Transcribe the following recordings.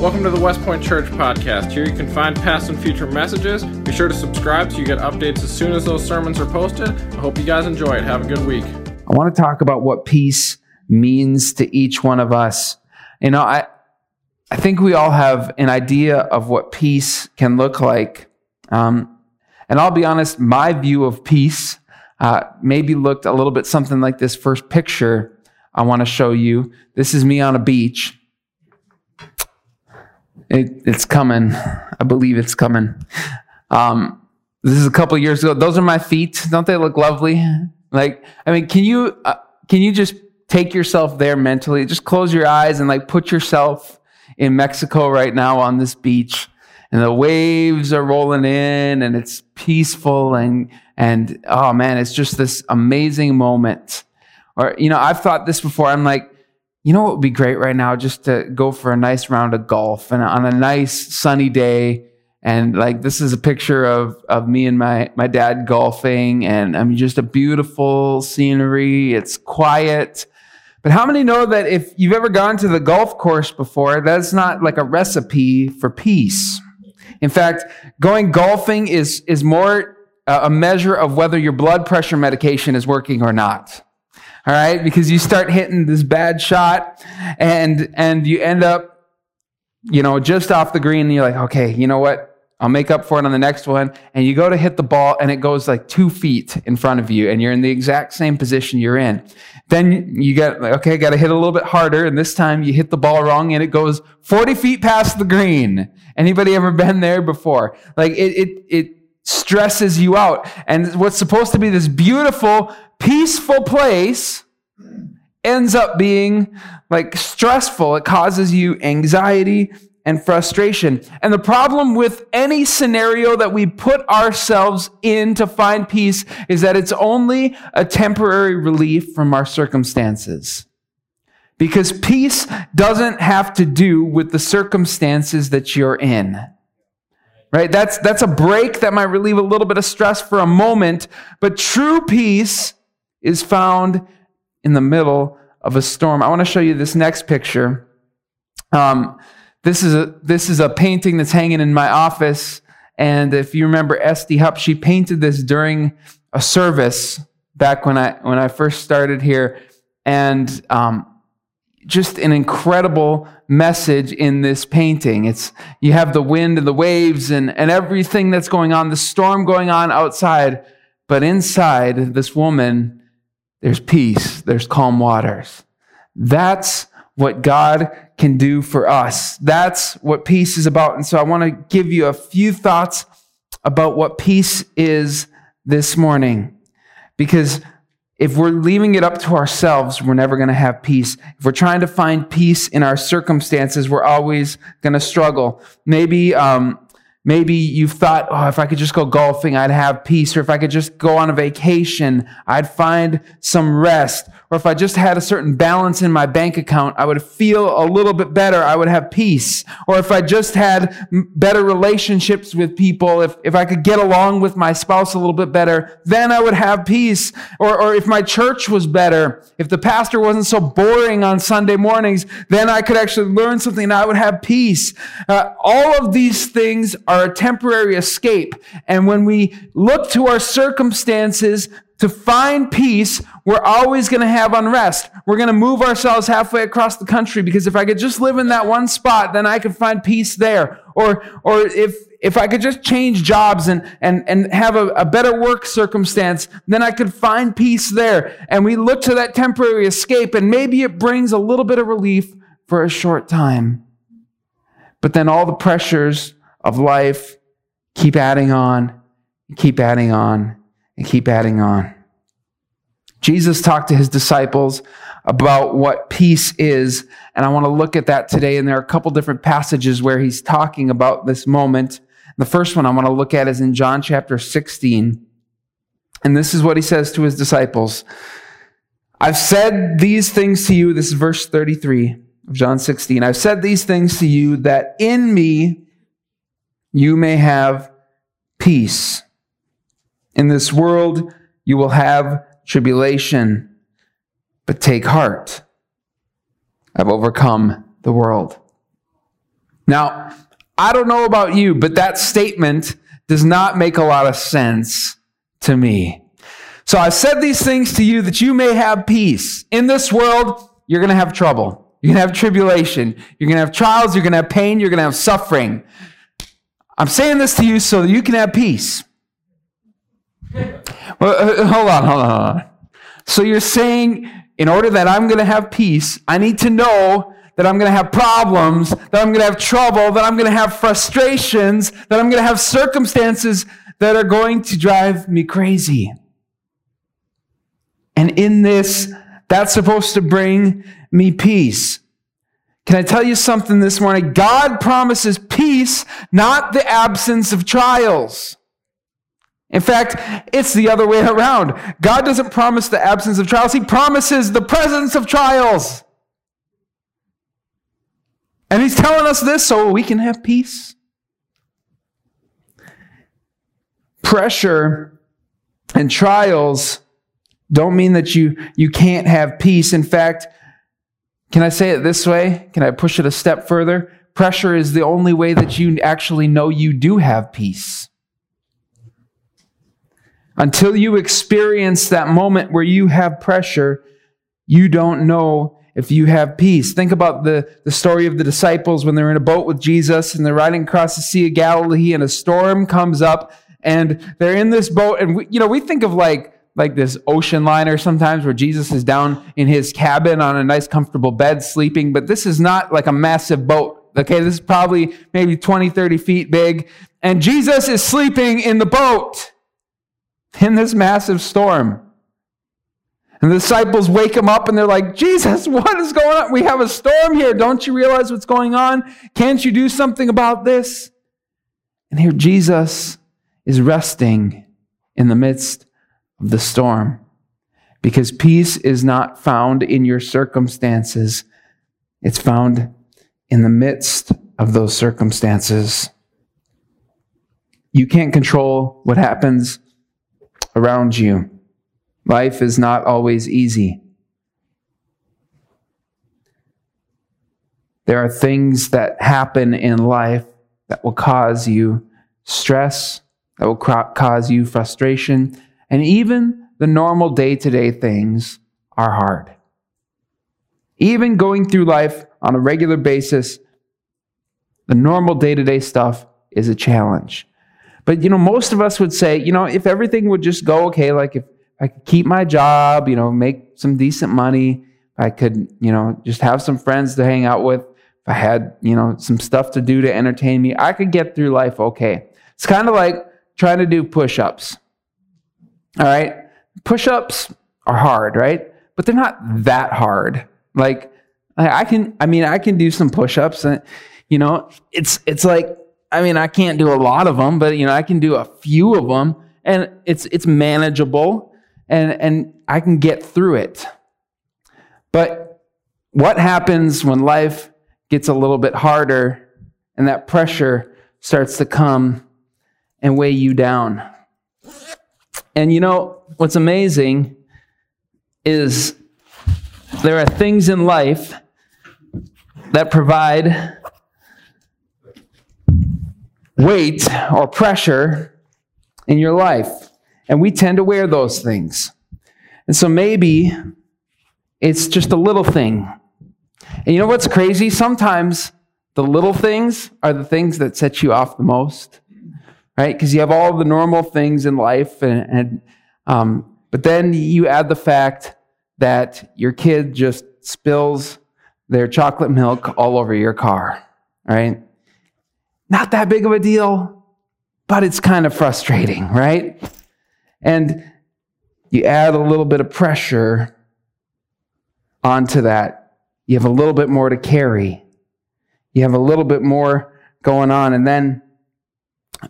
Welcome to the West Point Church podcast. Here you can find past and future messages. Be sure to subscribe so you get updates as soon as those sermons are posted. I hope you guys enjoy it. Have a good week. I want to talk about what peace means to each one of us. You know, I I think we all have an idea of what peace can look like. Um, and I'll be honest, my view of peace uh, maybe looked a little bit something like this first picture I want to show you. This is me on a beach. It, it's coming. I believe it's coming. Um, this is a couple years ago. Those are my feet. Don't they look lovely? Like, I mean, can you uh, can you just take yourself there mentally? Just close your eyes and like put yourself in Mexico right now on this beach, and the waves are rolling in, and it's peaceful, and and oh man, it's just this amazing moment. Or you know, I've thought this before. I'm like, you know what would be great right now? Just to go for a nice round of golf and on a nice sunny day. And like, this is a picture of, of me and my, my dad golfing and I mean, just a beautiful scenery. It's quiet. But how many know that if you've ever gone to the golf course before, that's not like a recipe for peace. In fact, going golfing is, is more uh, a measure of whether your blood pressure medication is working or not all right? Because you start hitting this bad shot and and you end up you know just off the green and you're like okay you know what? I'll make up for it on the next one. And you go to hit the ball and it goes like two feet in front of you and you're in the exact same position you're in. Then you get like, okay got to hit a little bit harder. And this time you hit the ball wrong and it goes 40 feet past the green. Anybody ever been there before? Like it it it stresses you out and what's supposed to be this beautiful peaceful place ends up being like stressful. It causes you anxiety and frustration. And the problem with any scenario that we put ourselves in to find peace is that it's only a temporary relief from our circumstances. Because peace doesn't have to do with the circumstances that you're in. Right? That's, that's a break that might relieve a little bit of stress for a moment, but true peace is found in the middle of a storm. I want to show you this next picture. Um, this is a this is a painting that's hanging in my office, and if you remember Esty Hupp, she painted this during a service back when I when I first started here, and um, just an incredible message in this painting. It's you have the wind and the waves and and everything that's going on, the storm going on outside, but inside this woman there's peace, there's calm waters. That's what God can do for us. That's what peace is about. And so I want to give you a few thoughts about what peace is this morning. Because if we're leaving it up to ourselves, we're never going to have peace. If we're trying to find peace in our circumstances, we're always going to struggle. Maybe um, Maybe you've thought, oh, if I could just go golfing, I'd have peace. Or if I could just go on a vacation, I'd find some rest. Or if I just had a certain balance in my bank account, I would feel a little bit better. I would have peace. Or if I just had better relationships with people, if, if I could get along with my spouse a little bit better, then I would have peace. Or, or if my church was better, if the pastor wasn't so boring on Sunday mornings, then I could actually learn something and I would have peace. Uh, all of these things are a temporary escape. And when we look to our circumstances to find peace, we're always going to have unrest. We're going to move ourselves halfway across the country because if I could just live in that one spot, then I could find peace there. Or, or if, if I could just change jobs and, and, and have a, a better work circumstance, then I could find peace there. And we look to that temporary escape and maybe it brings a little bit of relief for a short time. But then all the pressures of life keep adding on, keep adding on, and keep adding on. Jesus talked to his disciples about what peace is, and I want to look at that today. And there are a couple different passages where he's talking about this moment. The first one I want to look at is in John chapter 16. And this is what he says to his disciples I've said these things to you. This is verse 33 of John 16. I've said these things to you that in me you may have peace. In this world, you will have tribulation, but take heart. I've overcome the world. Now, I don't know about you, but that statement does not make a lot of sense to me. So I said these things to you that you may have peace. In this world, you're going to have trouble. You're going to have tribulation. You're going to have trials. You're going to have pain. You're going to have suffering. I'm saying this to you so that you can have peace. Well, uh, hold on, hold on, hold on. So you're saying, in order that I'm going to have peace, I need to know that I'm going to have problems, that I'm going to have trouble, that I'm going to have frustrations, that I'm going to have circumstances that are going to drive me crazy. And in this, that's supposed to bring me peace. Can I tell you something this morning? God promises peace, not the absence of trials. In fact, it's the other way around. God doesn't promise the absence of trials, He promises the presence of trials. And He's telling us this so we can have peace. Pressure and trials don't mean that you, you can't have peace. In fact, can I say it this way? Can I push it a step further? Pressure is the only way that you actually know you do have peace. Until you experience that moment where you have pressure, you don't know if you have peace. Think about the, the story of the disciples when they're in a boat with Jesus and they're riding across the Sea of Galilee and a storm comes up and they're in this boat. And, we, you know, we think of like, like this ocean liner sometimes where Jesus is down in his cabin on a nice comfortable bed sleeping, but this is not like a massive boat. Okay, this is probably maybe 20, 30 feet big. And Jesus is sleeping in the boat in this massive storm. And the disciples wake him up and they're like, Jesus, what is going on? We have a storm here. Don't you realize what's going on? Can't you do something about this? And here Jesus is resting in the midst of the storm because peace is not found in your circumstances, it's found in the midst of those circumstances. You can't control what happens around you. Life is not always easy. There are things that happen in life that will cause you stress, that will cause you frustration, and even the normal day to day things are hard. Even going through life on a regular basis, the normal day to day stuff is a challenge. But, you know, most of us would say, you know, if everything would just go okay, like if I could keep my job, you know, make some decent money, I could, you know, just have some friends to hang out with, if I had, you know, some stuff to do to entertain me, I could get through life okay. It's kind of like trying to do push ups. All right. Push ups are hard, right? But they're not that hard. Like, I can, I mean, I can do some push ups and, uh, you know, it's, it's like, I mean, I can't do a lot of them, but, you know, I can do a few of them and it's, it's manageable and, and I can get through it. But what happens when life gets a little bit harder and that pressure starts to come and weigh you down? And you know, what's amazing is there are things in life that provide weight or pressure in your life. And we tend to wear those things. And so maybe it's just a little thing. And you know what's crazy? Sometimes the little things are the things that set you off the most, right? Because you have all the normal things in life, and, and um, but then you add the fact that your kid just spills their chocolate milk all over your car, right? Not that big of a deal, but it's kind of frustrating, right? And you add a little bit of pressure onto that. You have a little bit more to carry. You have a little bit more going on. And then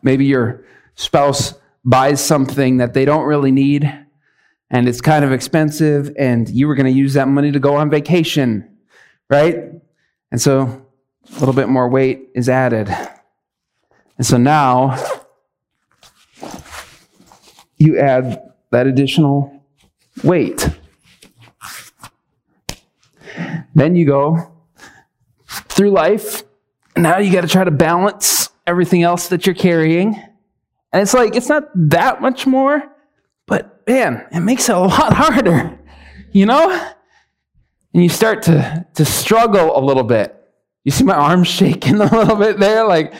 maybe your spouse buys something that they don't really need and it's kind of expensive and you were going to use that money to go on vacation, right? And so a little bit more weight is added. And so now you add that additional weight. Then you go through life Now you got to try to balance everything else that you're carrying. And it's like, it's not that much more, but man, it makes it a lot harder, you know? And you start to, to struggle a little bit. You see my arms shaking a little bit there? Like,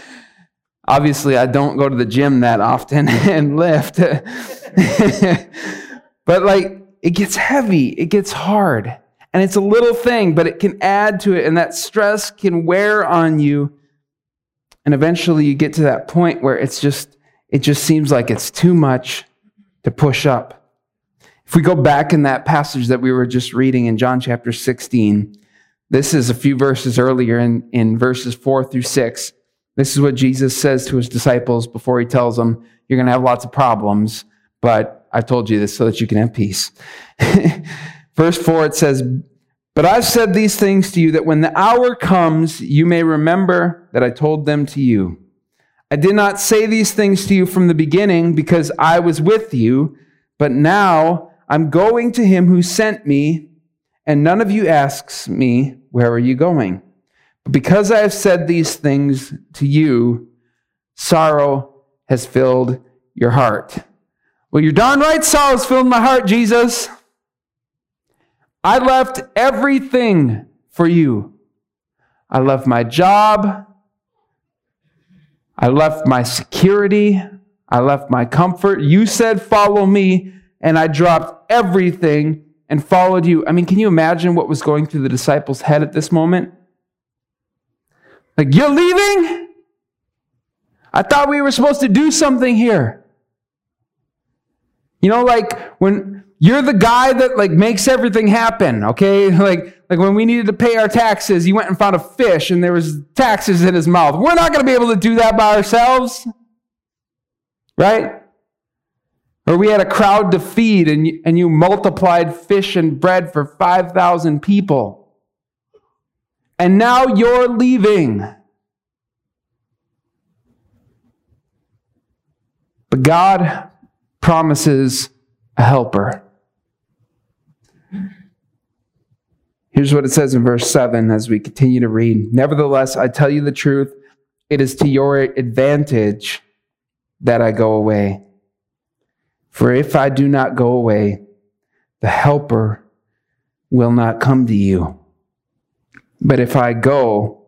obviously, I don't go to the gym that often and lift. but like, it gets heavy, it gets hard. And it's a little thing, but it can add to it, and that stress can wear on you. And eventually you get to that point where it's just, it just seems like it's too much to push up. If we go back in that passage that we were just reading in John chapter 16, this is a few verses earlier in, in verses four through six. This is what Jesus says to his disciples before he tells them, You're going to have lots of problems, but I've told you this so that you can have peace. Verse 4, it says, But I've said these things to you that when the hour comes, you may remember that I told them to you. I did not say these things to you from the beginning because I was with you, but now I'm going to him who sent me, and none of you asks me, Where are you going? Because I have said these things to you, sorrow has filled your heart. Well, you're darn right, sorrow has filled my heart, Jesus. I left everything for you. I left my job. I left my security. I left my comfort. You said, Follow me. And I dropped everything and followed you. I mean, can you imagine what was going through the disciples' head at this moment? Like, you're leaving? I thought we were supposed to do something here. You know, like when you're the guy that like makes everything happen, okay? Like like when we needed to pay our taxes, you went and found a fish and there was taxes in his mouth. We're not going to be able to do that by ourselves. Right? Or we had a crowd to feed and you, and you multiplied fish and bread for 5,000 people. And now you're leaving. But God promises a helper. Here's what it says in verse 7 as we continue to read. Nevertheless, I tell you the truth, it is to your advantage that I go away. For if I do not go away, the Helper will not come to you. But if I go,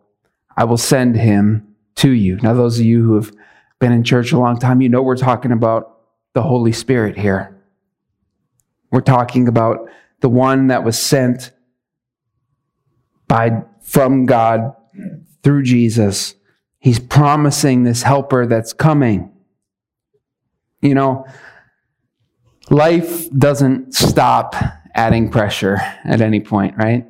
I will send him to you. Now, those of you who have been in church a long time, you know we're talking about the Holy Spirit here. We're talking about the one that was sent by from God through Jesus. He's promising this helper that's coming. You know, life doesn't stop adding pressure at any point, right?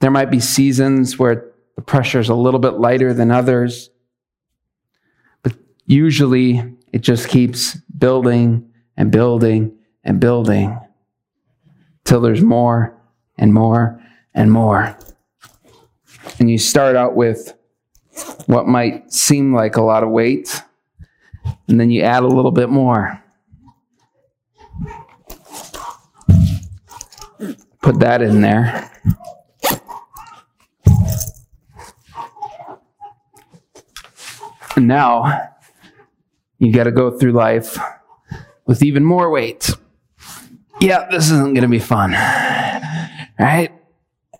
There might be seasons where the pressure is a little bit lighter than others, but usually it just keeps building and building and building till there's more and more and more. And you start out with what might seem like a lot of weight, and then you add a little bit more. Put that in there. And now you got to go through life with even more weight. Yeah, this isn't going to be fun. Right?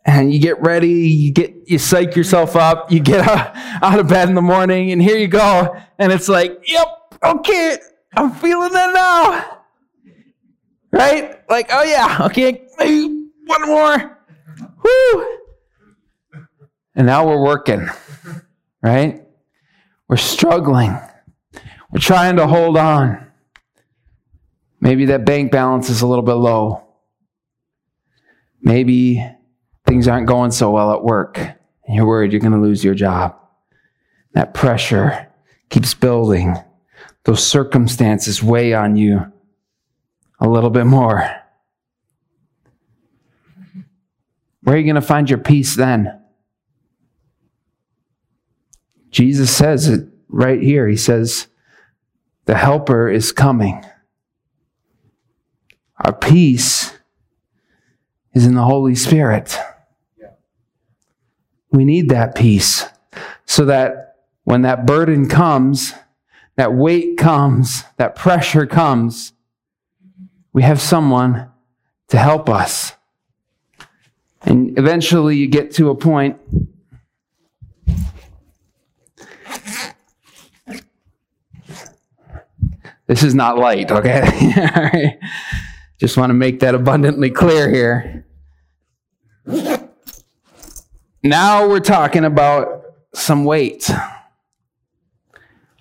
and you get ready, you get you psych yourself up, you get out, out of bed in the morning, and here you go, and it's like, yep, okay, I'm feeling that now, right? Like, oh yeah, okay, one more, whoo, and now we're working, right? We're struggling, we're trying to hold on. Maybe that bank balance is a little bit low. Maybe things aren't going so well at work and you're worried you're going to lose your job. That pressure keeps building. Those circumstances weigh on you a little bit more. Where are you going to find your peace then? Jesus says it right here. He says, The Helper is coming. Our peace is in the Holy Spirit. We need that peace so that when that burden comes, that weight comes, that pressure comes, we have someone to help us. And eventually you get to a point This is not light, okay? Just want to make that abundantly clear here. Now we're talking about some weight.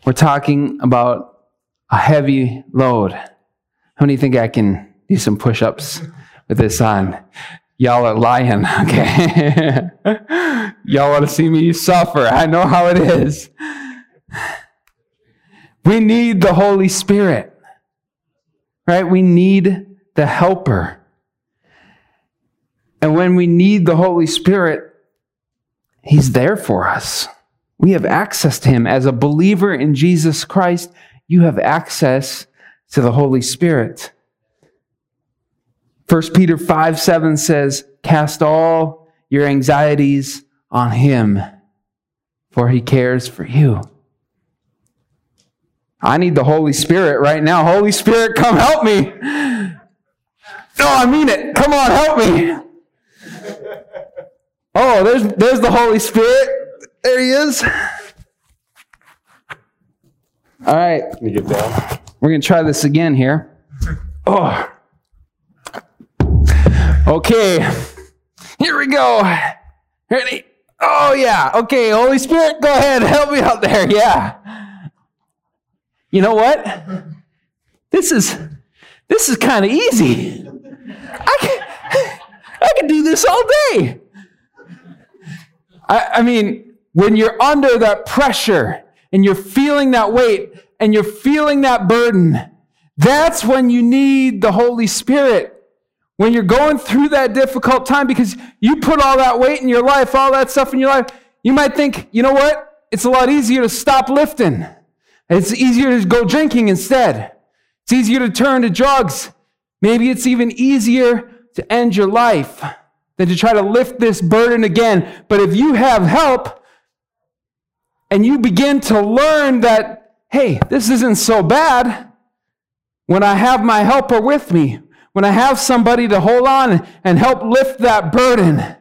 We're talking about a heavy load. How many think I can do some push ups with this on? Y'all are lying, okay? Y'all want to see me suffer. I know how it is. We need the Holy Spirit, right? We need the helper. And when we need the Holy Spirit, He's there for us. We have access to Him. As a believer in Jesus Christ, you have access to the Holy Spirit. 1 Peter 5 7 says, Cast all your anxieties on Him, for He cares for you. I need the Holy Spirit right now. Holy Spirit, come help me. No, I mean it. Come on, help me. Oh, there's there's the Holy Spirit. There he is. All right. Can you get down? We're going to try this again here. Oh. Okay. Here we go. Ready? Oh, yeah. Okay, Holy Spirit, go ahead. Help me out there. Yeah. You know what? This is this is kind of easy. I can, I can do this all day. I, I mean, when you're under that pressure and you're feeling that weight and you're feeling that burden, that's when you need the Holy Spirit. When you're going through that difficult time because you put all that weight in your life, all that stuff in your life, you might think, you know what? It's a lot easier to stop lifting. It's easier to go drinking instead. It's easier to turn to drugs. Maybe it's even easier to end your life than to try to lift this burden again. But if you have help and you begin to learn that, hey, this isn't so bad when I have my helper with me, when I have somebody to hold on and help lift that burden,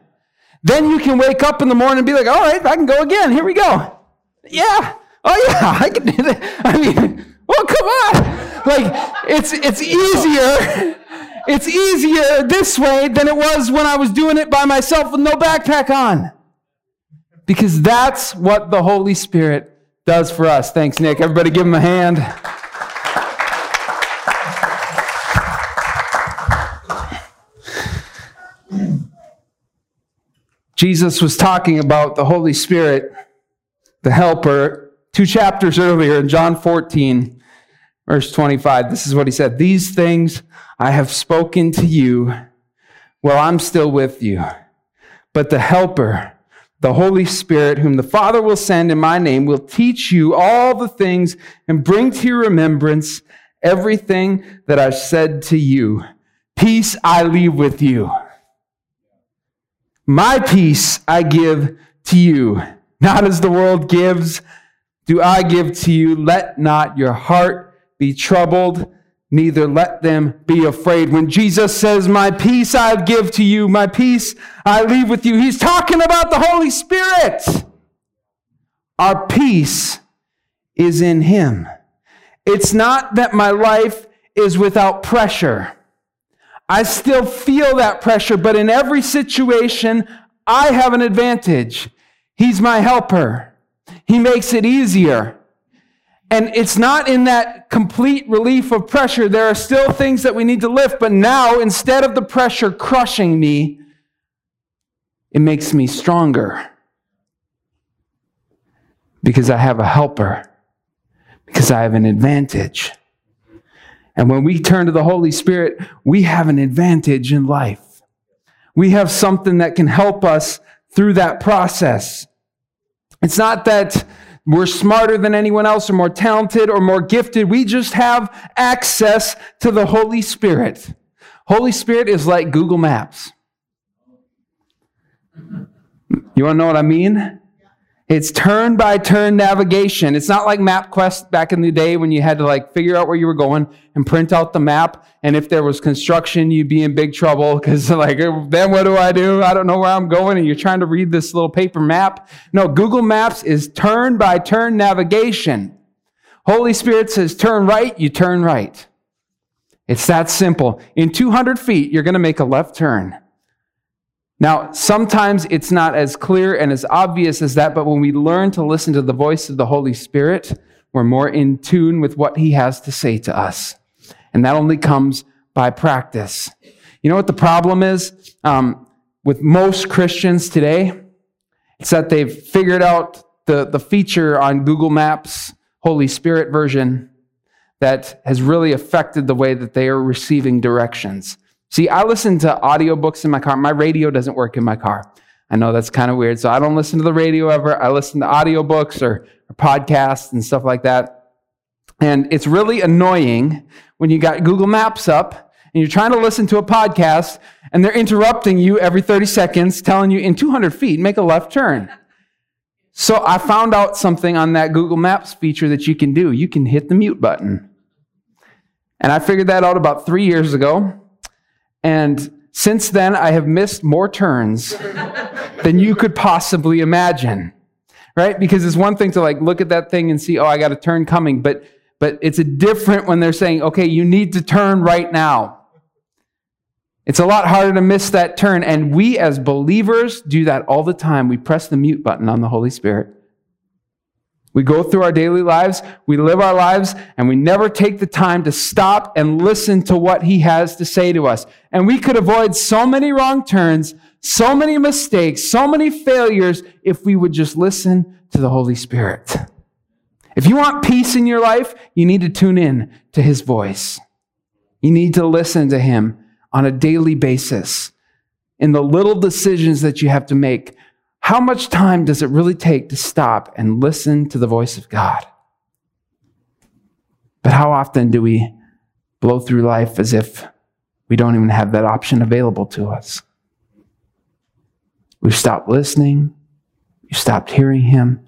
then you can wake up in the morning and be like, all right, I can go again. Here we go. Yeah. Oh, yeah, I can do that. I mean, well, come on. Like, it's, it's easier it's easier this way than it was when I was doing it by myself with no backpack on. Because that's what the Holy Spirit does for us. Thanks, Nick. Everybody give him a hand. Jesus was talking about the Holy Spirit, the Helper, two chapters earlier in John 14, verse 25. This is what he said These things I have spoken to you while I'm still with you. But the Helper, the Holy Spirit, whom the Father will send in my name, will teach you all the things and bring to your remembrance everything that I've said to you. Peace I leave with you. My peace I give to you. Not as the world gives, do I give to you. Let not your heart be troubled neither let them be afraid. When Jesus says, My peace I give to you, my peace I leave with you, he's talking about the Holy Spirit. Our peace is in him. It's not that my life is without pressure. I still feel that pressure, but in every situation, I have an advantage. He's my helper. He makes it easier. And it's not in that complete relief of pressure. There are still things that we need to lift, but now instead of the pressure crushing me, it makes me stronger. Because I have a helper, because I have an advantage. And when we turn to the Holy Spirit, we have an advantage in life. We have something that can help us through that process. It's not that we're smarter than anyone else, or more talented, or more gifted. We just have access to the Holy Spirit. Holy Spirit is like Google Maps. You want to know what I mean? It's turn by turn navigation. It's not like MapQuest back in the day when you had to like figure out where you were going and print out the map. And if there was construction, you'd be in big trouble because like, then what do I do? I don't know where I'm going. And you're trying to read this little paper map. No, Google Maps is turn by turn navigation. Holy Spirit says turn right, you turn right. It's that simple. In 200 feet, you're going to make a left turn. Now, sometimes it's not as clear and as obvious as that, but when we learn to listen to the voice of the Holy Spirit, we're more in tune with what He has to say to us. And that only comes by practice. You know what the problem is um, with most Christians today? It's that they've figured out the, the feature on Google Maps, Holy Spirit version, that has really affected the way that they are receiving directions. See, I listen to audiobooks in my car. My radio doesn't work in my car. I know that's kind of weird. So I don't listen to the radio ever. I listen to audiobooks or, or podcasts and stuff like that. And it's really annoying when you got Google Maps up and you're trying to listen to a podcast and they're interrupting you every 30 seconds, telling you in 200 feet, make a left turn. So I found out something on that Google Maps feature that you can do. You can hit the mute button. And I figured that out about three years ago. And since then, I have missed more turns than you could possibly imagine. Right? Because it's one thing to like look at that thing and see, oh, I got a turn coming, but but it's a different when they're saying, okay, you need to turn right now. It's a lot harder to miss that turn. And we as believers do that all the time. We press the mute button on the Holy Spirit. We go through our daily lives, we live our lives, and we never take the time to stop and listen to what He has to say to us. And we could avoid so many wrong turns, so many mistakes, so many failures if we would just listen to the Holy Spirit. If you want peace in your life, you need to tune in to His voice. You need to listen to Him on a daily basis in the little decisions that you have to make how much time does it really take to stop and listen to the voice of God? But how often do we blow through life as if we don't even have that option available to us? We've stopped listening, we've stopped hearing Him,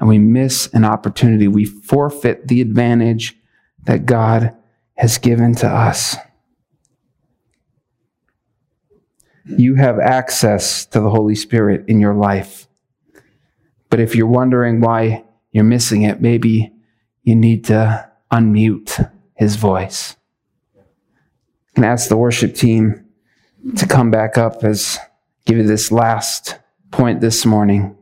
and we miss an opportunity. We forfeit the advantage that God has given to us. You have access to the Holy Spirit in your life. But if you're wondering why you're missing it, maybe you need to unmute his voice. And ask the worship team to come back up as give you this last point this morning.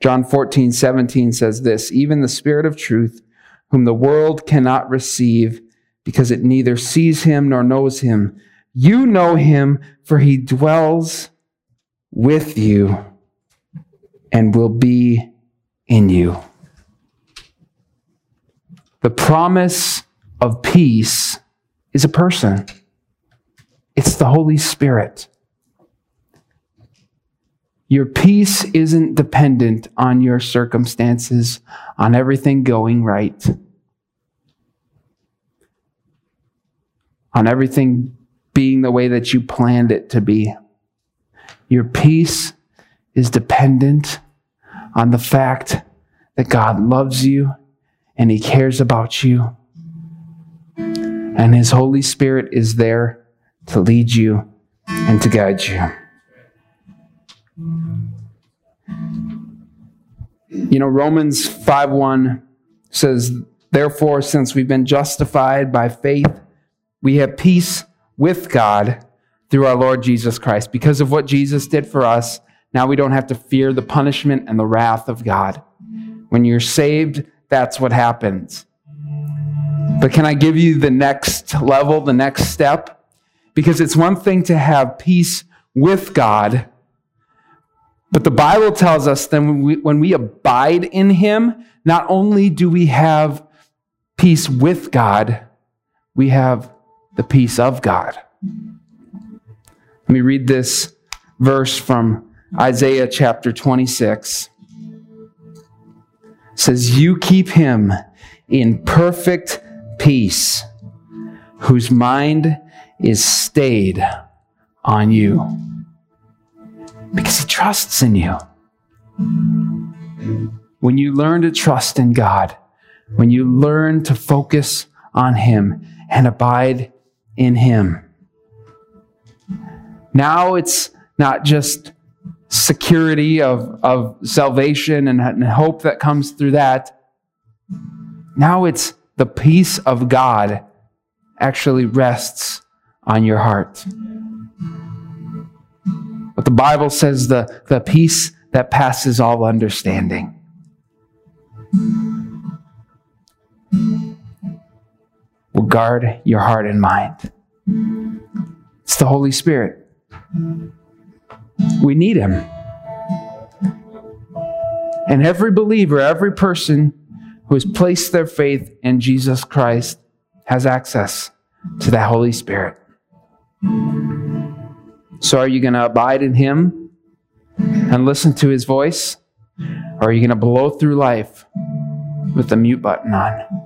John 14, 17 says this Even the Spirit of truth, whom the world cannot receive, because it neither sees him nor knows him, you know him, for he dwells with you and will be in you. The promise of peace is a person, it's the Holy Spirit. Your peace isn't dependent on your circumstances, on everything going right, on everything being the way that you planned it to be. Your peace is dependent on the fact that God loves you and He cares about you. And His Holy Spirit is there to lead you and to guide you. You know, Romans 5 1 says, Therefore, since we've been justified by faith, we have peace with God through our Lord Jesus Christ. Because of what Jesus did for us, now we don't have to fear the punishment and the wrath of God. When you're saved, that's what happens. But can I give you the next level, the next step? Because it's one thing to have peace with God, but the Bible tells us that when we, when we abide in Him, not only do we have peace with God, we have the peace of God. Let me read this verse from Isaiah chapter 26. It says, You keep him in perfect peace, whose mind is stayed on you, because he trusts in you. when you learn to trust in God, when you learn to focus on Him and abide in Him. Now it's not just security of, of salvation and, and hope that comes through that. Now it's the peace of God actually rests on your heart. But the Bible says the, the peace that passes all understanding. Will guard your heart and mind. It's the Holy Spirit. We need Him. And every believer, every person who has placed their faith in Jesus Christ has access to that Holy Spirit. So, are you going to abide in Him and listen to His voice? Or are you going to blow through life with the mute button on?